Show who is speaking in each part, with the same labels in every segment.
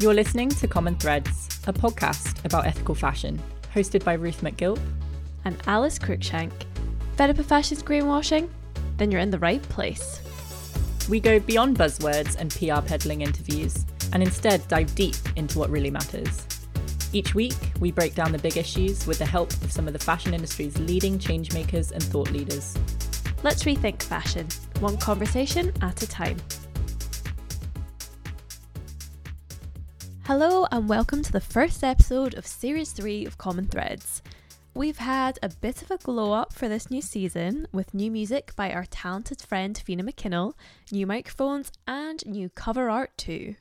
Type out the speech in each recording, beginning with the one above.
Speaker 1: You're listening to Common Threads, a podcast about ethical fashion, hosted by Ruth MacGilp
Speaker 2: and Alice Cruickshank. Fed up of fashion's greenwashing? Then you're in the right place.
Speaker 1: We go beyond buzzwords and PR peddling interviews and instead dive deep into what really matters. Each week, we break down the big issues with the help of some of the fashion industry's leading changemakers and thought leaders.
Speaker 2: Let's rethink fashion, one conversation at a time. Hello, and welcome to the first episode of Series 3 of Common Threads. We've had a bit of a glow up for this new season with new music by our talented friend Feena McKinnell, new microphones, and new cover art too.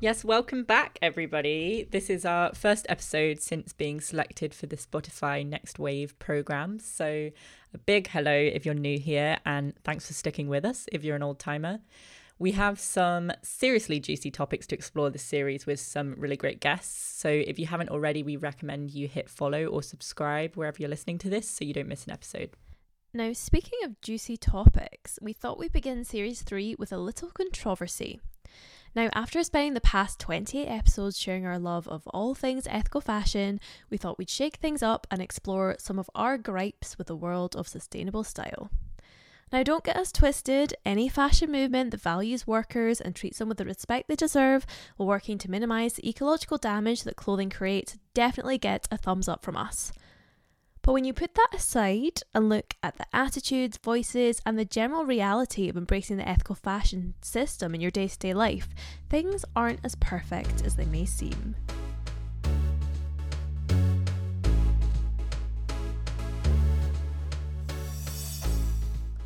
Speaker 1: Yes, welcome back, everybody. This is our first episode since being selected for the Spotify Next Wave program. So, a big hello if you're new here, and thanks for sticking with us if you're an old timer. We have some seriously juicy topics to explore this series with some really great guests. So if you haven't already, we recommend you hit follow or subscribe wherever you're listening to this so you don't miss an episode.
Speaker 2: Now, speaking of juicy topics, we thought we'd begin series 3 with a little controversy. Now, after spending the past 28 episodes sharing our love of all things ethical fashion, we thought we'd shake things up and explore some of our gripes with the world of sustainable style. Now, don't get us twisted, any fashion movement that values workers and treats them with the respect they deserve while working to minimise the ecological damage that clothing creates definitely gets a thumbs up from us. But when you put that aside and look at the attitudes, voices, and the general reality of embracing the ethical fashion system in your day to day life, things aren't as perfect as they may seem.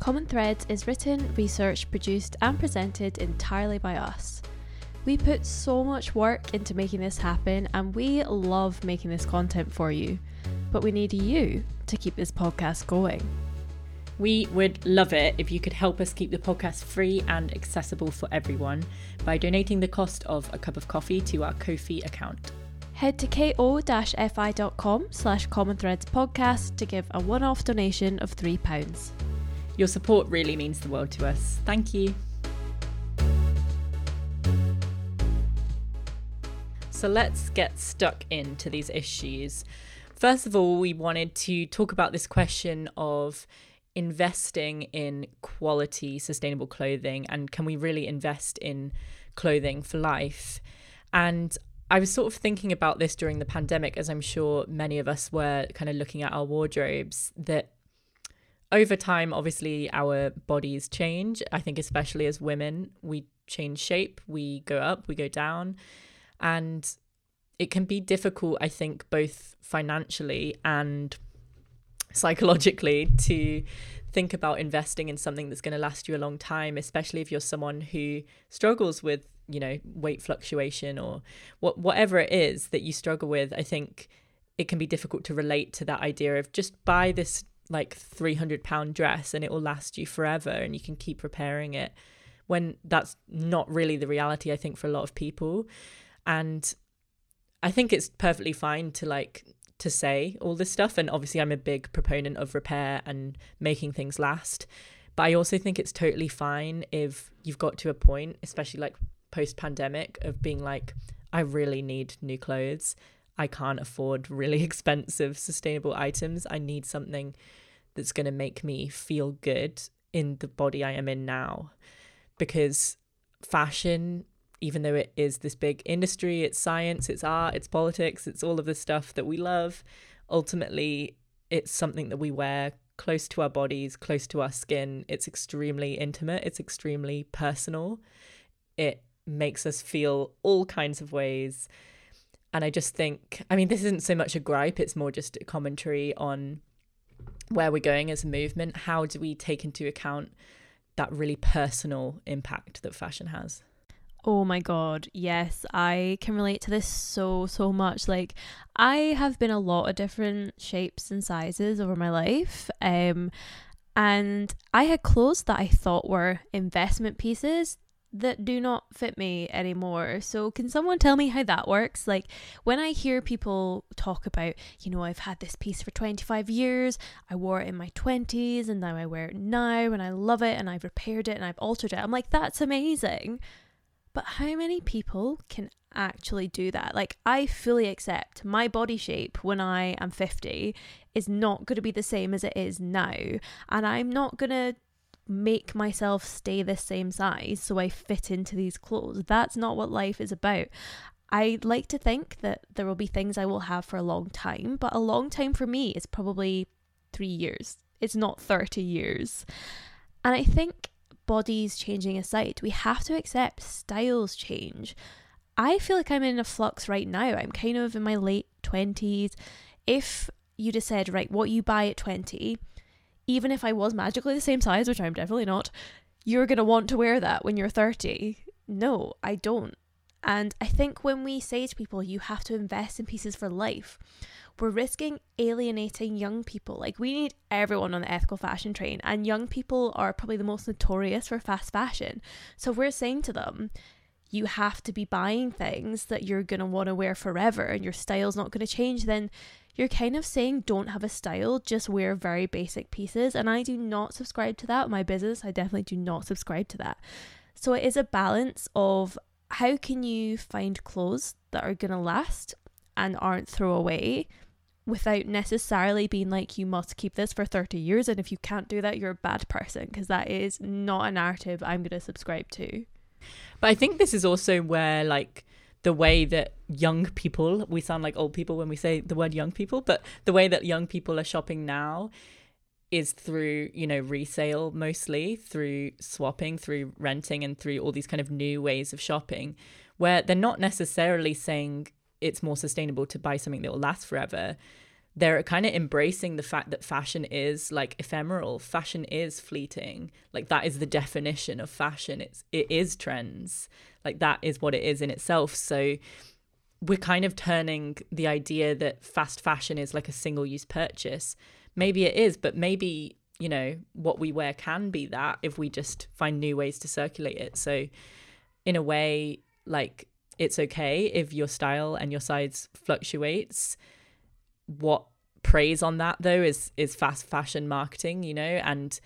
Speaker 2: Common Threads is written, researched, produced, and presented entirely by us. We put so much work into making this happen, and we love making this content for you. But we need you to keep this podcast going.
Speaker 1: We would love it if you could help us keep the podcast free and accessible for everyone by donating the cost of a cup of coffee to our Ko-fi account.
Speaker 2: Head to ko-fi.com slash common threads podcast to give a one-off donation of £3.
Speaker 1: Your support really means the world to us. Thank you. So let's get stuck into these issues. First of all, we wanted to talk about this question of investing in quality, sustainable clothing, and can we really invest in clothing for life? And I was sort of thinking about this during the pandemic, as I'm sure many of us were kind of looking at our wardrobes, that over time, obviously, our bodies change. I think, especially as women, we change shape, we go up, we go down. And it can be difficult, I think, both financially and psychologically to think about investing in something that's going to last you a long time, especially if you're someone who struggles with, you know, weight fluctuation or what whatever it is that you struggle with. I think it can be difficult to relate to that idea of just buy this like 300 pound dress and it will last you forever and you can keep repairing it when that's not really the reality i think for a lot of people. And i think it's perfectly fine to like to say all this stuff and obviously i'm a big proponent of repair and making things last but i also think it's totally fine if you've got to a point especially like post pandemic of being like i really need new clothes I can't afford really expensive sustainable items. I need something that's going to make me feel good in the body I am in now. Because fashion, even though it is this big industry, it's science, it's art, it's politics, it's all of the stuff that we love, ultimately, it's something that we wear close to our bodies, close to our skin. It's extremely intimate, it's extremely personal. It makes us feel all kinds of ways and I just think, I mean, this isn't so much a gripe, it's more just a commentary on where we're going as a movement. How do we take into account that really personal impact that fashion has?
Speaker 2: Oh my god, yes, I can relate to this so, so much. Like, I have been a lot of different shapes and sizes over my life. Um, and I had clothes that I thought were investment pieces that do not fit me anymore. So, can someone tell me how that works? Like, when I hear people talk about, you know, I've had this piece for 25 years, I wore it in my 20s, and now I wear it now, and I love it, and I've repaired it, and I've altered it, I'm like, that's amazing. But how many people can actually do that? Like, I fully accept my body shape when I am 50 is not going to be the same as it is now. And I'm not going to make myself stay the same size so I fit into these clothes. That's not what life is about. I like to think that there will be things I will have for a long time, but a long time for me is probably three years. It's not 30 years. And I think bodies changing aside, we have to accept styles change. I feel like I'm in a flux right now. I'm kind of in my late 20s. If you just said, right, what you buy at 20, even if I was magically the same size, which I'm definitely not, you're going to want to wear that when you're 30. No, I don't. And I think when we say to people, you have to invest in pieces for life, we're risking alienating young people. Like, we need everyone on the ethical fashion train, and young people are probably the most notorious for fast fashion. So, we're saying to them, you have to be buying things that you're going to want to wear forever and your style's not going to change, then you're kind of saying don't have a style, just wear very basic pieces. And I do not subscribe to that. My business, I definitely do not subscribe to that. So it is a balance of how can you find clothes that are going to last and aren't throwaway without necessarily being like you must keep this for 30 years and if you can't do that you're a bad person because that is not a narrative I'm going to subscribe to.
Speaker 1: But I think this is also where like the way that young people we sound like old people when we say the word young people, but the way that young people are shopping now is through you know resale mostly through swapping through renting and through all these kind of new ways of shopping where they're not necessarily saying it's more sustainable to buy something that will last forever. They're kind of embracing the fact that fashion is like ephemeral. Fashion is fleeting. Like that is the definition of fashion. It's it is trends like that is what it is in itself so we're kind of turning the idea that fast fashion is like a single use purchase maybe it is, but maybe, you know, what we wear can be that if we just find new ways to circulate it. So, in a way, like it's okay if your style and your size fluctuates. What praise on that though is is fast fashion marketing, you know, and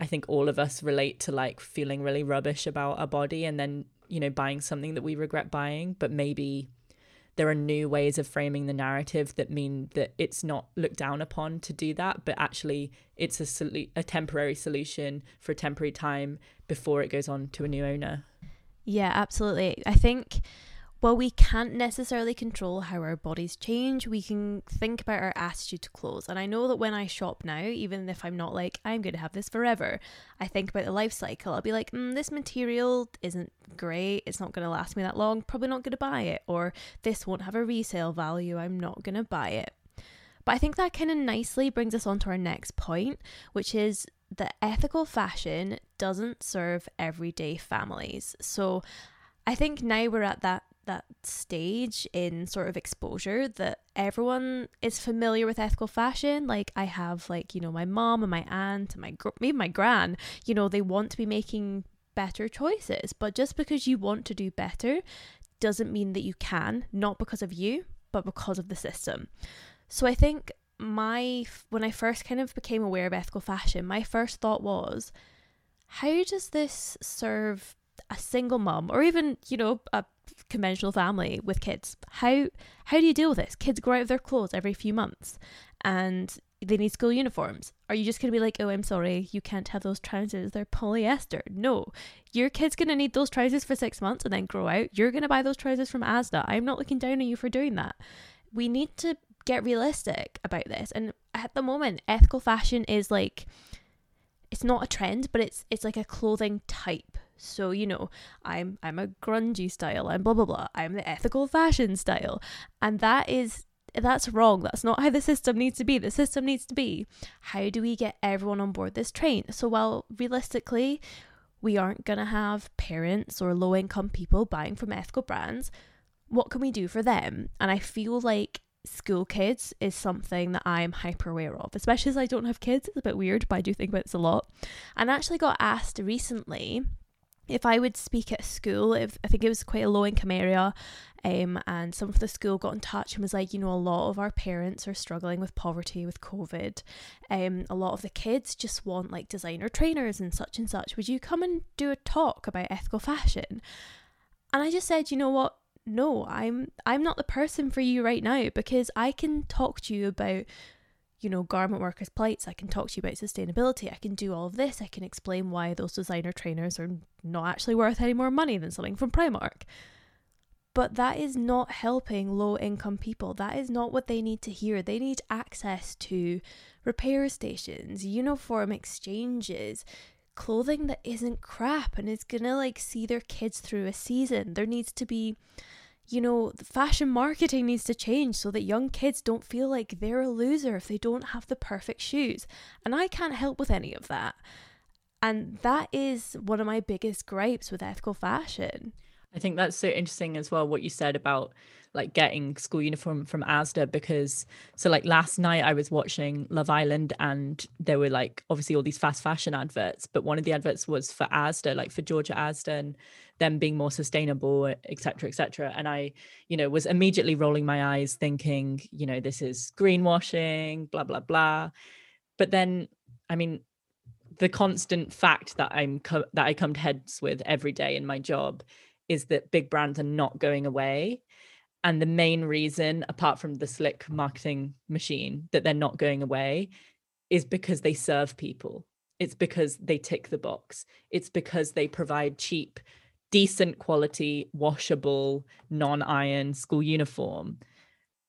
Speaker 1: I think all of us relate to like feeling really rubbish about our body and then, you know, buying something that we regret buying, but maybe there are new ways of framing the narrative that mean that it's not looked down upon to do that, but actually it's a, solu- a temporary solution for a temporary time before it goes on to a new owner.
Speaker 2: Yeah, absolutely. I think while we can't necessarily control how our bodies change, we can think about our attitude to clothes. And I know that when I shop now, even if I'm not like, I'm going to have this forever, I think about the life cycle. I'll be like, mm, this material isn't great. It's not going to last me that long. Probably not going to buy it. Or this won't have a resale value. I'm not going to buy it. But I think that kind of nicely brings us on to our next point, which is that ethical fashion doesn't serve everyday families. So I think now we're at that that stage in sort of exposure that everyone is familiar with ethical fashion. Like I have like, you know, my mom and my aunt and my gr- even my gran, you know, they want to be making better choices. But just because you want to do better doesn't mean that you can, not because of you, but because of the system. So I think my when I first kind of became aware of ethical fashion, my first thought was how does this serve a single mom or even, you know, a conventional family with kids. How how do you deal with this? Kids grow out of their clothes every few months and they need school uniforms. Are you just going to be like, "Oh, I'm sorry, you can't have those trousers. They're polyester." No. Your kid's going to need those trousers for 6 months and then grow out. You're going to buy those trousers from Asda. I'm not looking down on you for doing that. We need to get realistic about this. And at the moment, ethical fashion is like it's not a trend, but it's it's like a clothing type. So, you know, I'm I'm a grungy style, I'm blah blah blah. I'm the ethical fashion style. And that is that's wrong. That's not how the system needs to be. The system needs to be how do we get everyone on board this train? So while realistically we aren't going to have parents or low income people buying from ethical brands, what can we do for them? And I feel like school kids is something that I'm hyper aware of, especially as I don't have kids. It's a bit weird, but I do think about this a lot. And I actually got asked recently if I would speak at a school, if I think it was quite a low income area, um, and some of the school got in touch and was like, you know, a lot of our parents are struggling with poverty with COVID. Um, a lot of the kids just want like designer trainers and such and such. Would you come and do a talk about ethical fashion? And I just said, you know what? No, I'm I'm not the person for you right now because I can talk to you about you know, garment workers' plights. I can talk to you about sustainability. I can do all of this. I can explain why those designer trainers are not actually worth any more money than something from Primark. But that is not helping low income people. That is not what they need to hear. They need access to repair stations, uniform exchanges, clothing that isn't crap and is gonna like see their kids through a season. There needs to be you know, fashion marketing needs to change so that young kids don't feel like they're a loser if they don't have the perfect shoes. And I can't help with any of that. And that is one of my biggest gripes with ethical fashion.
Speaker 1: I think that's so interesting as well what you said about like getting school uniform from Asda because so like last night I was watching Love Island and there were like obviously all these fast fashion adverts but one of the adverts was for Asda like for George at Asda and them being more sustainable etc etc and I you know was immediately rolling my eyes thinking you know this is greenwashing blah blah blah. But then I mean the constant fact that I'm co- that I come to heads with every day in my job is that big brands are not going away and the main reason, apart from the slick marketing machine, that they're not going away is because they serve people. It's because they tick the box. It's because they provide cheap, decent quality, washable, non iron school uniform.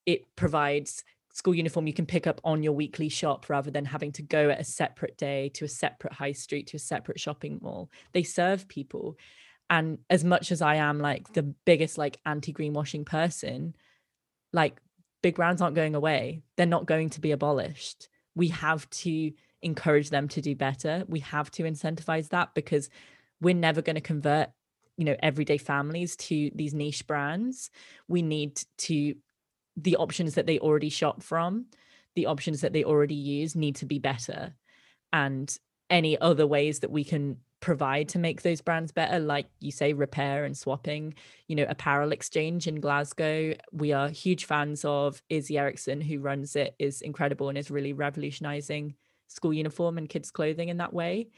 Speaker 1: It provides school uniform you can pick up on your weekly shop rather than having to go at a separate day to a separate high street to a separate shopping mall. They serve people and as much as i am like the biggest like anti greenwashing person like big brands aren't going away. They're not going to be abolished. We have to encourage them to do better. We have to incentivize that because we're never going to convert you know everyday families to these niche brands. We need to the options that they already shop from the options that they already use need to be better. And any other ways that we can provide to make those brands better like you say repair and swapping you know apparel exchange in glasgow. We are huge fans of izzy erickson who runs it is incredible and is really revolutionizing school uniform and kids clothing in that way.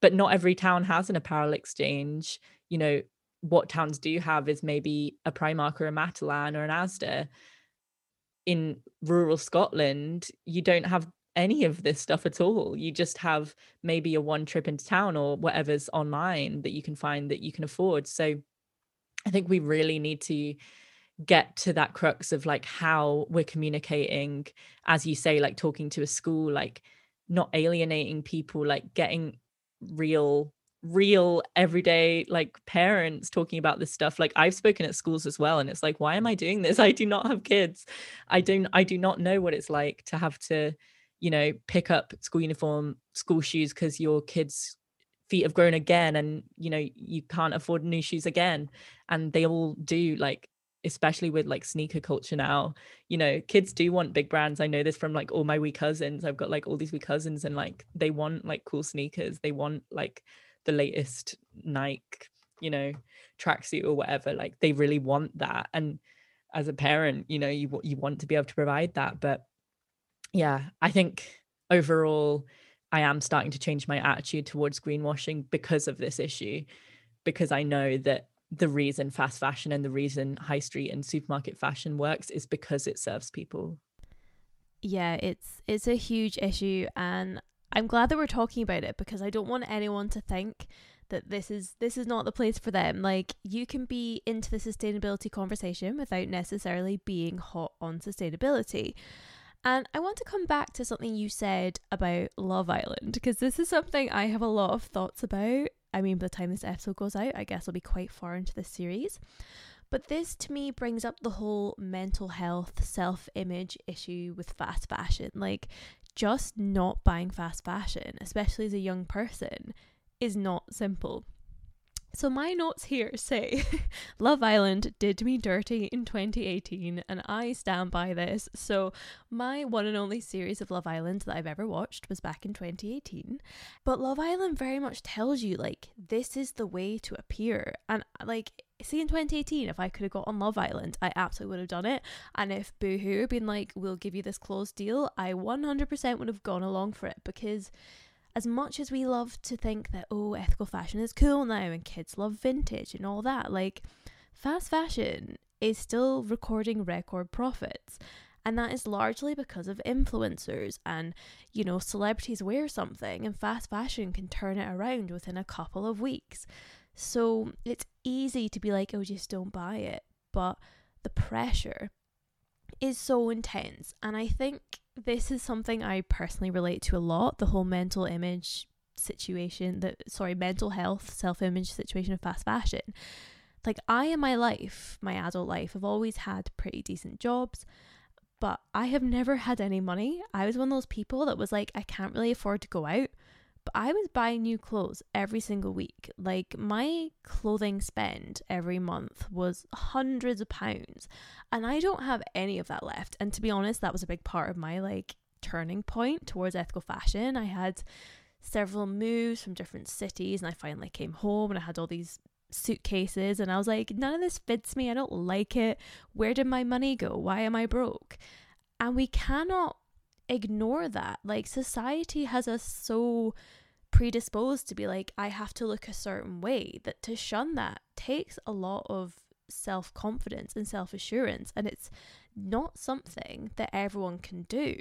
Speaker 1: But not every town has an apparel exchange. You know what towns do have is maybe a primark or a matalan or an asda. In rural scotland you don't have any of this stuff at all. You just have maybe a one trip into town or whatever's online that you can find that you can afford. So I think we really need to get to that crux of like how we're communicating, as you say, like talking to a school, like not alienating people, like getting real real everyday like parents talking about this stuff like i've spoken at schools as well and it's like why am i doing this i do not have kids i don't i do not know what it's like to have to you know, pick up school uniform, school shoes because your kids' feet have grown again and, you know, you can't afford new shoes again. And they all do like especially with like sneaker culture now you know kids do want big brands. I know this from like all my wee cousins. I've got like all these wee cousins and like they want like cool sneakers. They want like the latest nike you know tracksuit or whatever. Like they really want that. And as a parent you know you you want to be able to provide that. But yeah, I think overall, I am starting to change my attitude towards greenwashing because of this issue, because I know that the reason fast fashion and the reason high street and supermarket fashion works is because it serves people.
Speaker 2: Yeah, it's it's a huge issue and I'm glad that we're talking about it because I don't want anyone to think that this is this is not the place for them. Like you can be into the sustainability conversation without necessarily being hot on sustainability. And I want to come back to something you said about Love Island because this is something I have a lot of thoughts about. I mean, by the time this episode goes out, I guess I'll be quite far into this series. But this to me brings up the whole mental health, self image issue with fast fashion. Like, just not buying fast fashion, especially as a young person, is not simple. So my notes here say Love Island did me dirty in 2018 and I stand by this. So my one and only series of Love Island that I've ever watched was back in 2018. But Love Island very much tells you like this is the way to appear. And uh, like see in 2018 if I could have got on Love Island, I absolutely would have done it. And if Boohoo had been like we'll give you this closed deal, I 100% would have gone along for it because as much as we love to think that, oh, ethical fashion is cool now and kids love vintage and all that, like, fast fashion is still recording record profits. And that is largely because of influencers and, you know, celebrities wear something and fast fashion can turn it around within a couple of weeks. So it's easy to be like, oh, just don't buy it. But the pressure is so intense. And I think this is something I personally relate to a lot the whole mental image situation, the sorry, mental health, self image situation of fast fashion. Like, I in my life, my adult life, have always had pretty decent jobs but I have never had any money. I was one of those people that was like, I can't really afford to go out, I was buying new clothes every single week. Like my clothing spend every month was hundreds of pounds, and I don't have any of that left. And to be honest, that was a big part of my like turning point towards ethical fashion. I had several moves from different cities, and I finally came home and I had all these suitcases and I was like, none of this fits me. I don't like it. Where did my money go? Why am I broke? And we cannot ignore that. Like, society has us so predisposed to be like, I have to look a certain way that to shun that takes a lot of self confidence and self assurance. And it's not something that everyone can do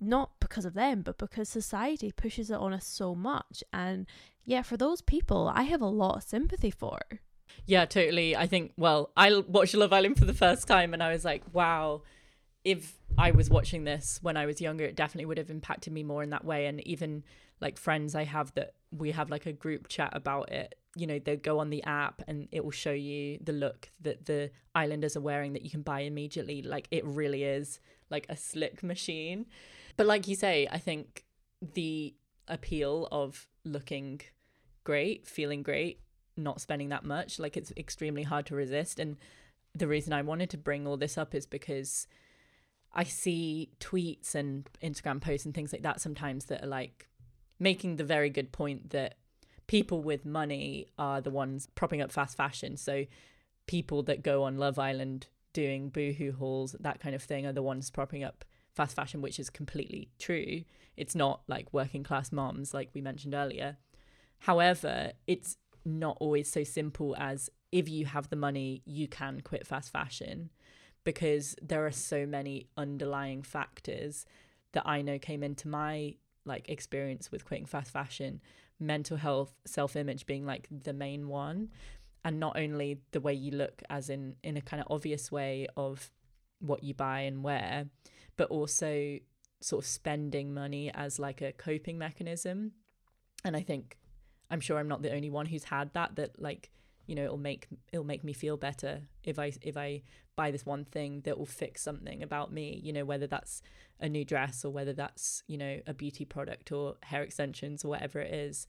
Speaker 2: not because of them, but because society pushes it on us so much. And yeah, for those people, I have a lot of sympathy for.
Speaker 1: Yeah, totally. I think, well, I watched Love Island for the first time and I was like, wow, if I was watching this when I was younger, it definitely would have impacted me more in that way. And even like friends I have that we have like a group chat about it, you know, they go on the app and it will show you the look that the islanders are wearing that you can buy immediately. Like it really is like a slick machine. But like you say, I think the appeal of looking great, feeling great, not spending that much, like it's extremely hard to resist. And the reason I wanted to bring all this up is because I see tweets and Instagram posts and things like that sometimes that are like making the very good point that people with money are the ones propping up fast fashion. So people that go on Love Island doing boohoo hauls, that kind of thing, are the ones propping up fast fashion, which is completely true. It's not like working class moms, like we mentioned earlier. However, it's not always so simple as if you have the money, you can quit fast fashion because there are so many underlying factors that I know came into my like experience with quitting fast fashion, mental health, self-image being like the main one and not only the way you look as in in a kind of obvious way of what you buy and wear, but also sort of spending money as like a coping mechanism. And I think I'm sure I'm not the only one who's had that that like you know it'll make it'll make me feel better if I if I buy this one thing that will fix something about me you know whether that's a new dress or whether that's you know a beauty product or hair extensions or whatever it is.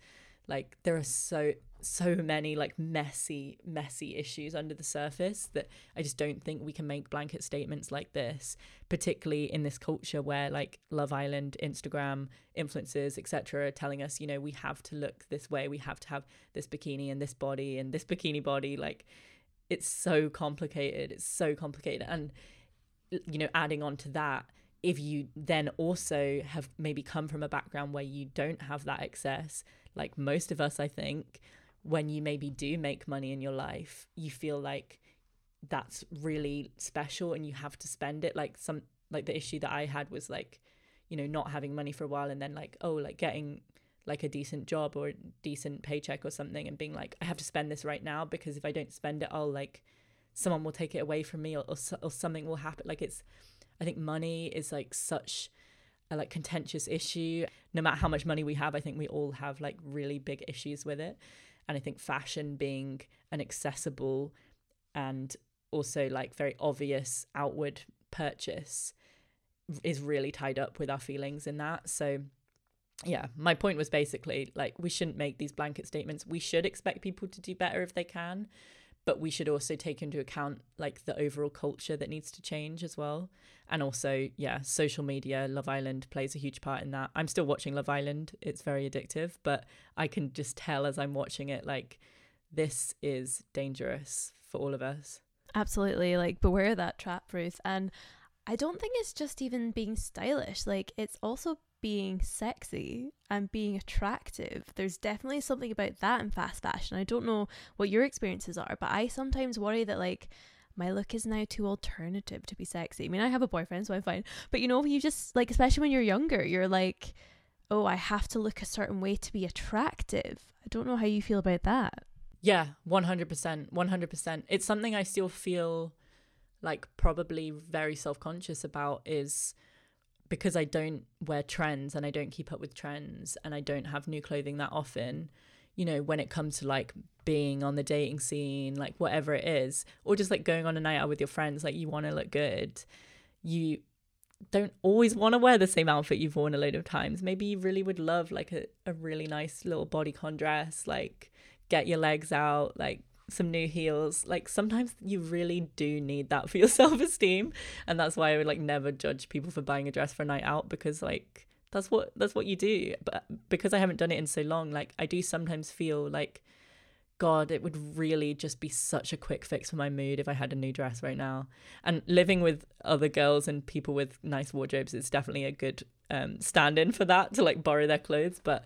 Speaker 1: Like there are so so many like messy messy issues under the surface that i just don't think we can make blanket statements like this particularly in this culture where like love island instagram influencers etc are telling us you know we have to look this way. We have to have this bikini and this body and this bikini body. Like it's so complicated it's so complicated and you know adding on to that if you then also have maybe come from a background where you don't have that excess like most of us, I think, when you maybe do make money in your life, you feel like that's really special and you have to spend it. Like some like the issue that I had was like, you know, not having money for a while and then like, oh, like getting like a decent job or a decent paycheck or something and being like, I have to spend this right now because if I don't spend it, I'll like someone will take it away from me or, or, or something will happen. Like it's, I think money is like such a like contentious issue. No matter how much money we have, I think we all have like really big issues with it. And I think fashion being an accessible and also like very obvious outward purchase is really tied up with our feelings in that. So yeah, my point was basically like we shouldn't make these blanket statements. We should expect people to do better if they can, but we should also take into account like the overall culture that needs to change as well. And also yeah social media love island plays a huge part in that. I'm still watching love island. It's very addictive but i can just tell as i'm watching it like this is dangerous for all of us.
Speaker 2: Absolutely like beware that trap ruth. And i don't think it's just even being stylish. Like it's also being sexy and being attractive. There's definitely something about that in fast fashion. I don't know what your experiences are, but I sometimes worry that like my look is now too alternative to be sexy. I mean, I have a boyfriend, so I'm fine. But you know, you just like, especially when you're younger, you're like, oh, I have to look a certain way to be attractive. I don't know how you feel about that.
Speaker 1: Yeah, 100%. 100%. It's something I still feel like probably very self conscious about is because I don't wear trends and I don't keep up with trends and I don't have new clothing that often, you know, when it comes to like being on the dating scene, like whatever it is, or just like going on a night out with your friends, like you want to look good, you don't always want to wear the same outfit you've worn a load of times. Maybe you really would love like a, a really nice little bodycon dress, like get your legs out, like some new heels. Like sometimes you really do need that for your self-esteem. And that's why i would like never judge people for buying a dress for a night out because like that's what that's what you do. But because i haven't done it in so long like i do sometimes feel like god it would really just be such a quick fix for my mood if i had a new dress right now. And living with other girls and people with nice wardrobes is definitely a good um, stand-in for that to like borrow their clothes. But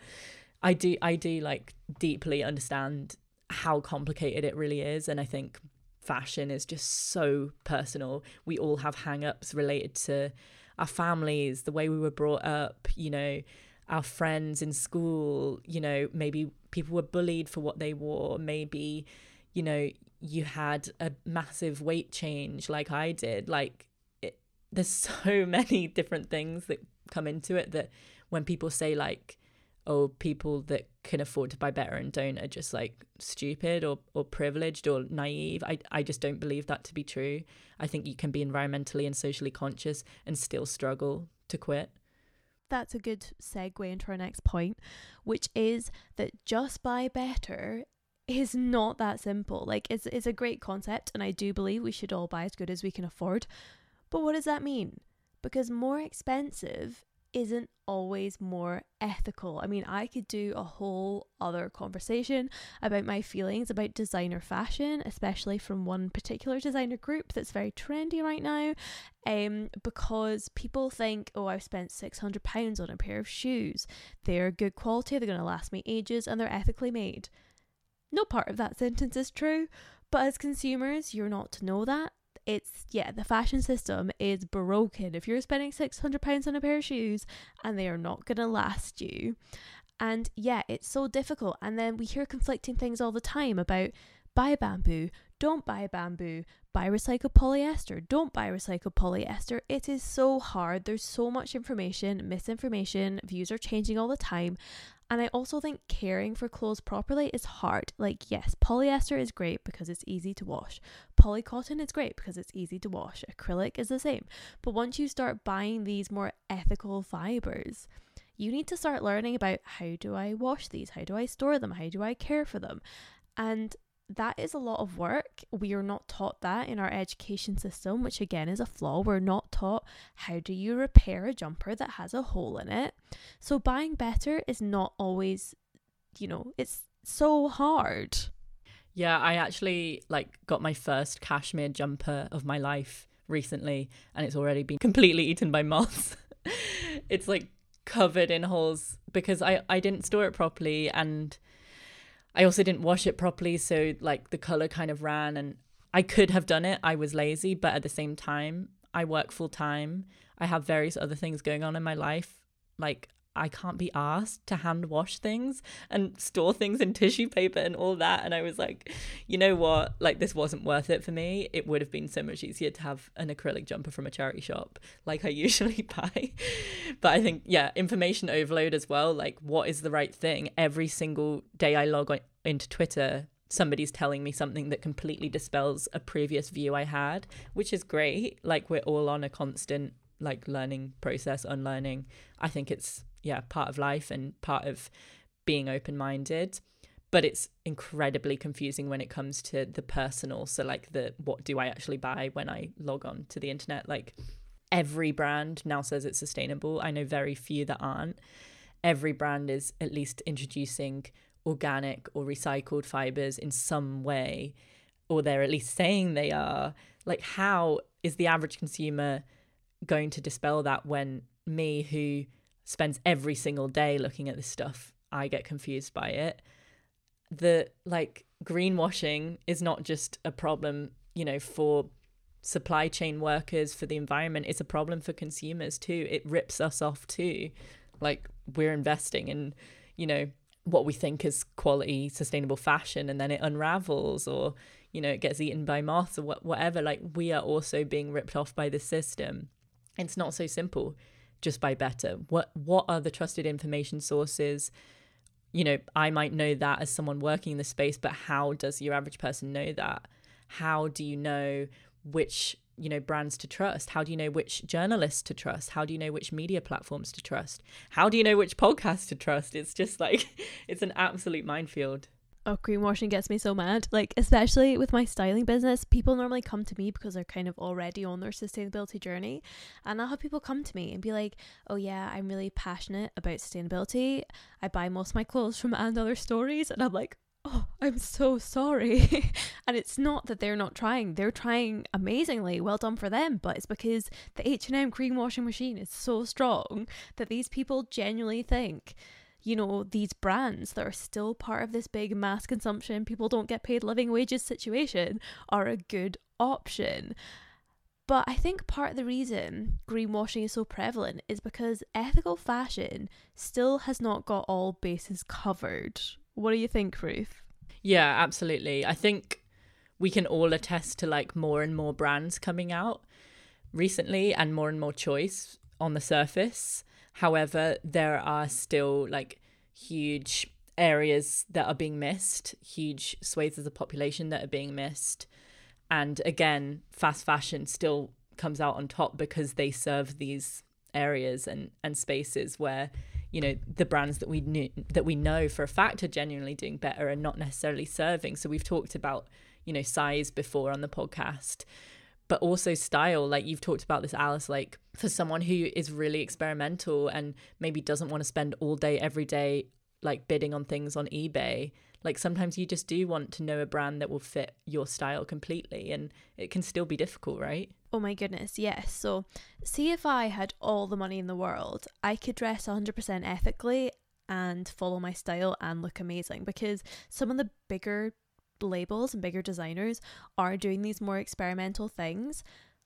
Speaker 1: i do i do like deeply understand how complicated it really is. And I think fashion is just so personal. We all have hang ups related to our families, the way we were brought up, you know, our friends in school, you know, maybe people were bullied for what they wore, maybe, you know, you had a massive weight change like I did. Like, it, there's so many different things that come into it that when people say, like, oh, people that can afford to buy better and don't are just like stupid or, or privileged or naive. I, I just don't believe that to be true. I think you can be environmentally and socially conscious and still struggle to quit.
Speaker 2: That's a good segue into our next point, which is that just buy better is not that simple. Like it's it's a great concept and I do believe we should all buy as good as we can afford. But what does that mean? Because more expensive isn't always more ethical. I mean, I could do a whole other conversation about my feelings about designer fashion, especially from one particular designer group that's very trendy right now. Um, because people think, oh, I've spent £600 on a pair of shoes. They're good quality, they're going to last me ages, and they're ethically made. No part of that sentence is true, but as consumers, you're not to know that it's yeah, the fashion system is broken. If you're spending six hundred pounds on a pair of shoes and they are not gonna last you, and yeah, it's so difficult. And then we hear conflicting things all the time about buy bamboo, don't buy bamboo, buy recycled polyester, don't buy recycled polyester. It is so hard. There's so much information, misinformation, views are changing all the time. And I also think caring for clothes properly is hard. Like, yes, polyester is great because it's easy to wash. Polycotton is great because it's easy to wash. Acrylic is the same. But once you start buying these more ethical fibers, you need to start learning about how do I wash these? How do I store them? How do I care for them? And that is a lot of work. We are not taught that in our education system, which again is a flaw. We're not taught how do you repair a jumper that has a hole in it. So buying better is not always, you know, it's so hard.
Speaker 1: Yeah, I actually like got my first cashmere jumper of my life recently and it's already been completely eaten by moths. it's like covered in holes because I I didn't store it properly and I also didn't wash it properly, so like the color kind of ran and I could have done it. I was lazy, but at the same time, I work full time. I have various other things going on in my life. Like I can't be asked to hand wash things and store things in tissue paper and all that. And I was like, you know what? Like, this wasn't worth it for me. It would have been so much easier to have an acrylic jumper from a charity shop, like I usually buy. but I think, yeah, information overload as well. Like, what is the right thing? Every single day I log on into Twitter, somebody's telling me something that completely dispels a previous view I had, which is great. Like, we're all on a constant like learning process unlearning i think it's yeah, part of life and part of being open minded. But it's incredibly confusing when it comes to the personal. So, like, the what do I actually buy when I log on to the internet? Like, every brand now says it's sustainable. I know very few that aren't. Every brand is at least introducing organic or recycled fibers in some way, or they're at least saying they are. Like, how is the average consumer going to dispel that when me, who spends every single day looking at this stuff, I get confused by it. The like greenwashing is not just a problem, you know, for supply chain workers, for the environment, it's a problem for consumers too. It rips us off too. Like we're investing in, you know, what we think is quality, sustainable fashion, and then it unravels or, you know, it gets eaten by moths or whatever. Like we are also being ripped off by the system. It's not so simple just buy better. What what are the trusted information sources? You know, I might know that as someone working in the space, but how does your average person know that? How do you know which you know brands to trust how do you know which journalists to trust how do you know which media platforms to trust how do you know which podcasts to trust it's just like it's an absolute minefield
Speaker 2: Oh, greenwashing gets me so mad. Like, especially with my styling business, people normally come to me because they're kind of already on their sustainability journey. And I'll have people come to me and be like, oh, yeah, I'm really passionate about sustainability. I buy most of my clothes from and other stories. And I'm like, oh, I'm so sorry. and it's not that they're not trying. They're trying amazingly. Well done for them. But it's because the H&M greenwashing machine is so strong that these people genuinely think you know, these brands that are still part of this big mass consumption, people don't get paid living wages situation are a good option. But I think part of the reason greenwashing is so prevalent is because ethical fashion still has not got all bases covered. What do you think, Ruth?
Speaker 1: Yeah, absolutely. I think we can all attest to like more and more brands coming out recently and more and more choice on the surface. However, there are still like huge areas that are being missed, huge swathes of the population that are being missed. And again, fast fashion still comes out on top because they serve these areas and, and spaces where you know the brands that we knew that we know for a fact are genuinely doing better and not necessarily serving so we've talked about you know size before on the podcast but also style. Like you've talked about this alice like for someone who is really experimental and maybe doesn't want to spend all day every day like bidding on things on ebay like sometimes you just do want to know a brand that will fit your style completely and it can still be difficult right?
Speaker 2: Oh my goodness yes. So see if i had all the money in the world i could dress 100% ethically and follow my style and look amazing because some of the bigger labels and bigger designers are doing these more experimental things,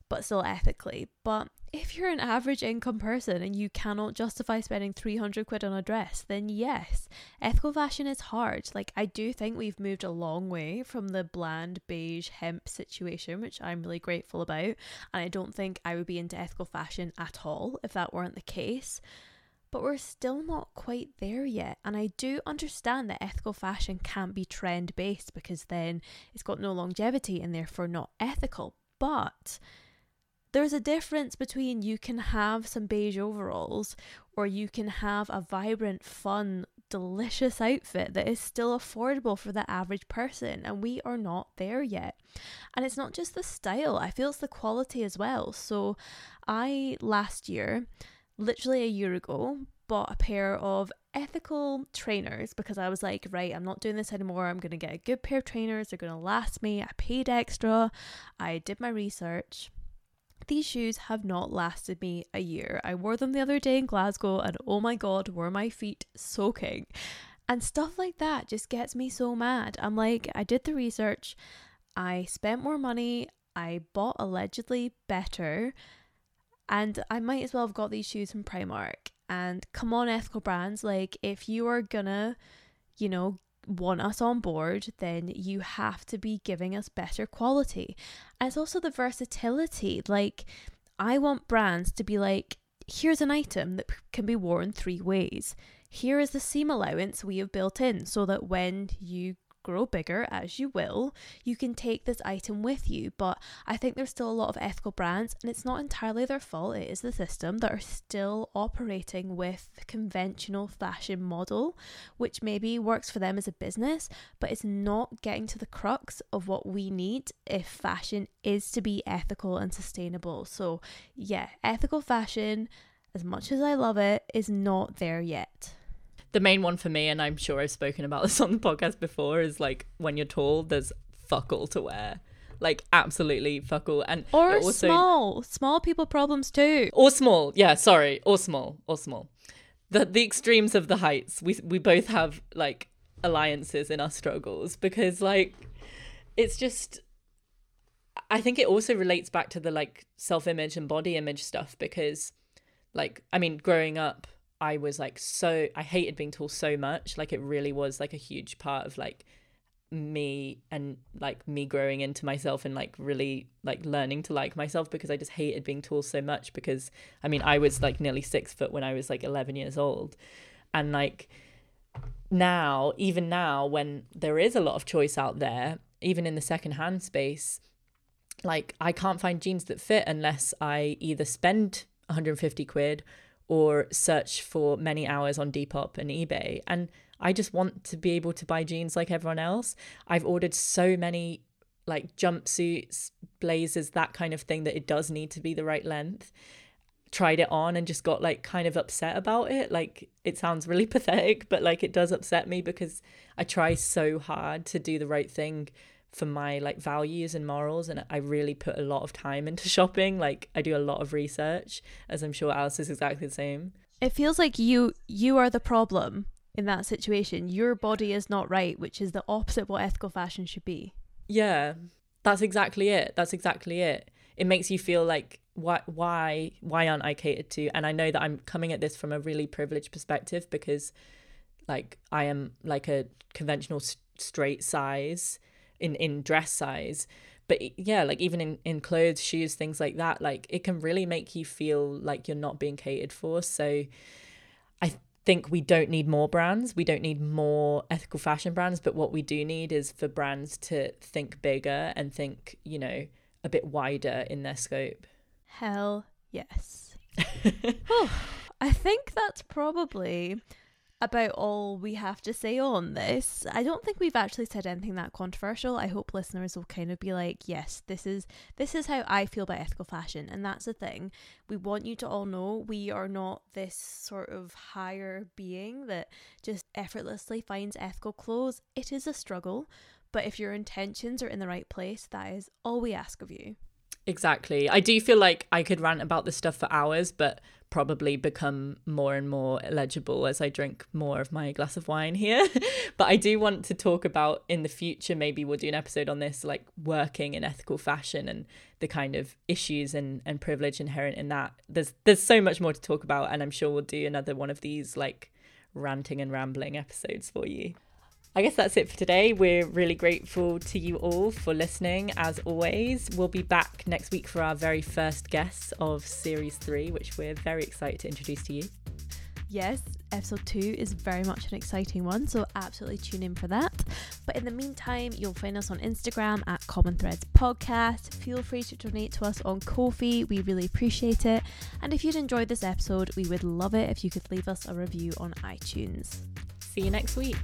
Speaker 2: but still ethically. But if you're an average income person and you cannot justify spending 300 quid on a dress, then yes, ethical fashion is hard. Like, I do think we've moved a long way from the bland beige hemp situation, which I'm really grateful about. And I don't think I would be into ethical fashion at all if that weren't the case but we're still not quite there yet. And I do understand that ethical fashion can't be trend based because then it's got no longevity and therefore not ethical. But there's a difference between you can have some beige overalls or you can have a vibrant, fun, delicious outfit that is still affordable for the average person, and we are not there yet. And it's not just the style, I feel it's the quality as well. So, I last year literally a year ago bought a pair of ethical trainers because I was like, right, I'm not doing this anymore. I'm going to get a good pair of trainers. They're going to last me. I paid extra. I did my research. These shoes have not lasted me a year. I wore them the other day in Glasgow and oh my god, were my feet soaking. And stuff like that just gets me so mad. I'm like, I did the research, I spent more money, I bought allegedly better and I might as well have got these shoes from Primark. And come on, ethical brands, like if you are gonna, you know, want us on board, then you have to be giving us better quality. And it's also the versatility. Like, I want brands to be like, here's an item that can be worn three ways. Here is the seam allowance we have built in so that when you grow bigger as you will, you can take this item with you. But I think there's still a lot of ethical brands, and it's not entirely their fault, it is the system that are still operating with conventional fashion model, which maybe works for them as a business, but it's not getting to the crux of what we need if fashion is to be ethical and sustainable. So, yeah, ethical fashion, as much as I love it, is not there yet
Speaker 1: the main one for me, and I'm sure I've spoken about this on the podcast before, is like when you're tall, there's fuck all to wear. Like absolutely fuck all. And
Speaker 2: or also, small. Small people problems too.
Speaker 1: Or small. Yeah, sorry. Or small. Or small. the the extremes of the heights. We we both have like alliances in our struggles because like it's just I think it also relates back to the like self-image and body image stuff because like I mean growing up I was like so I hated being tall so much like it really was like a huge part of like me and like me growing into myself and like really like learning to like myself because I just hated being tall so much because I mean I was like nearly 6 foot when I was like 11 years old. And like now even now when there is a lot of choice out there even in the second hand space like I can't find jeans that fit unless I either spend 150 quid or search for many hours on Depop and eBay and I just want to be able to buy jeans like everyone else. I've ordered so many like jumpsuits, blazers, that kind of thing that it does need to be the right length. Tried it on and just got like kind of upset about it. Like it sounds really pathetic, but like it does upset me because I try so hard to do the right thing for my like values and morals and I really put a lot of time into shopping. Like I do a lot of research, as I'm sure Alice is exactly the same.
Speaker 2: It feels like you you are the problem in that situation. Your body is not right, which is the opposite of what ethical fashion should be.
Speaker 1: Yeah, that's exactly it. That's exactly it. It makes you feel like why why why aren't I catered to? And I know that I'm coming at this from a really privileged perspective because like I am like a conventional straight size in in dress size but yeah like even in in clothes shoes things like that like it can really make you feel like you're not being catered for so i think we don't need more brands. We don't need more ethical fashion brands. But what we do need is for brands to think bigger and think, you know, a bit wider in their scope.
Speaker 2: Hell yes. I think that's probably about all we have to say on this. I don't think we've actually said anything that controversial. I hope listeners will kind of be like, yes, this is this is how I feel about ethical fashion. And that's the thing. We want you to all know we are not this sort of higher being that just effortlessly finds ethical clothes. It is a struggle, but if your intentions are in the right place, that is all we ask of you.
Speaker 1: Exactly. I do feel like I could rant about this stuff for hours, but probably become more and more legible as I drink more of my glass of wine here. but I do want to talk about in the future, maybe we'll do an episode on this, like working in ethical fashion and the kind of issues and, and privilege inherent in that. There's there's so much more to talk about and I'm sure we'll do another one of these like ranting and rambling episodes for you. I guess that's it for today. We're really grateful to you all for listening. As always, we'll be back next week for our very first guests of series three, which we're very excited to introduce to you.
Speaker 2: Yes, episode two is very much an exciting one, so absolutely tune in for that. But in the meantime, you'll find us on Instagram at Common Threads Podcast. Feel free to donate to us on Ko-fi, we really appreciate it. And if you'd enjoyed this episode, we would love it if you could leave us a review on iTunes.
Speaker 1: See you next week.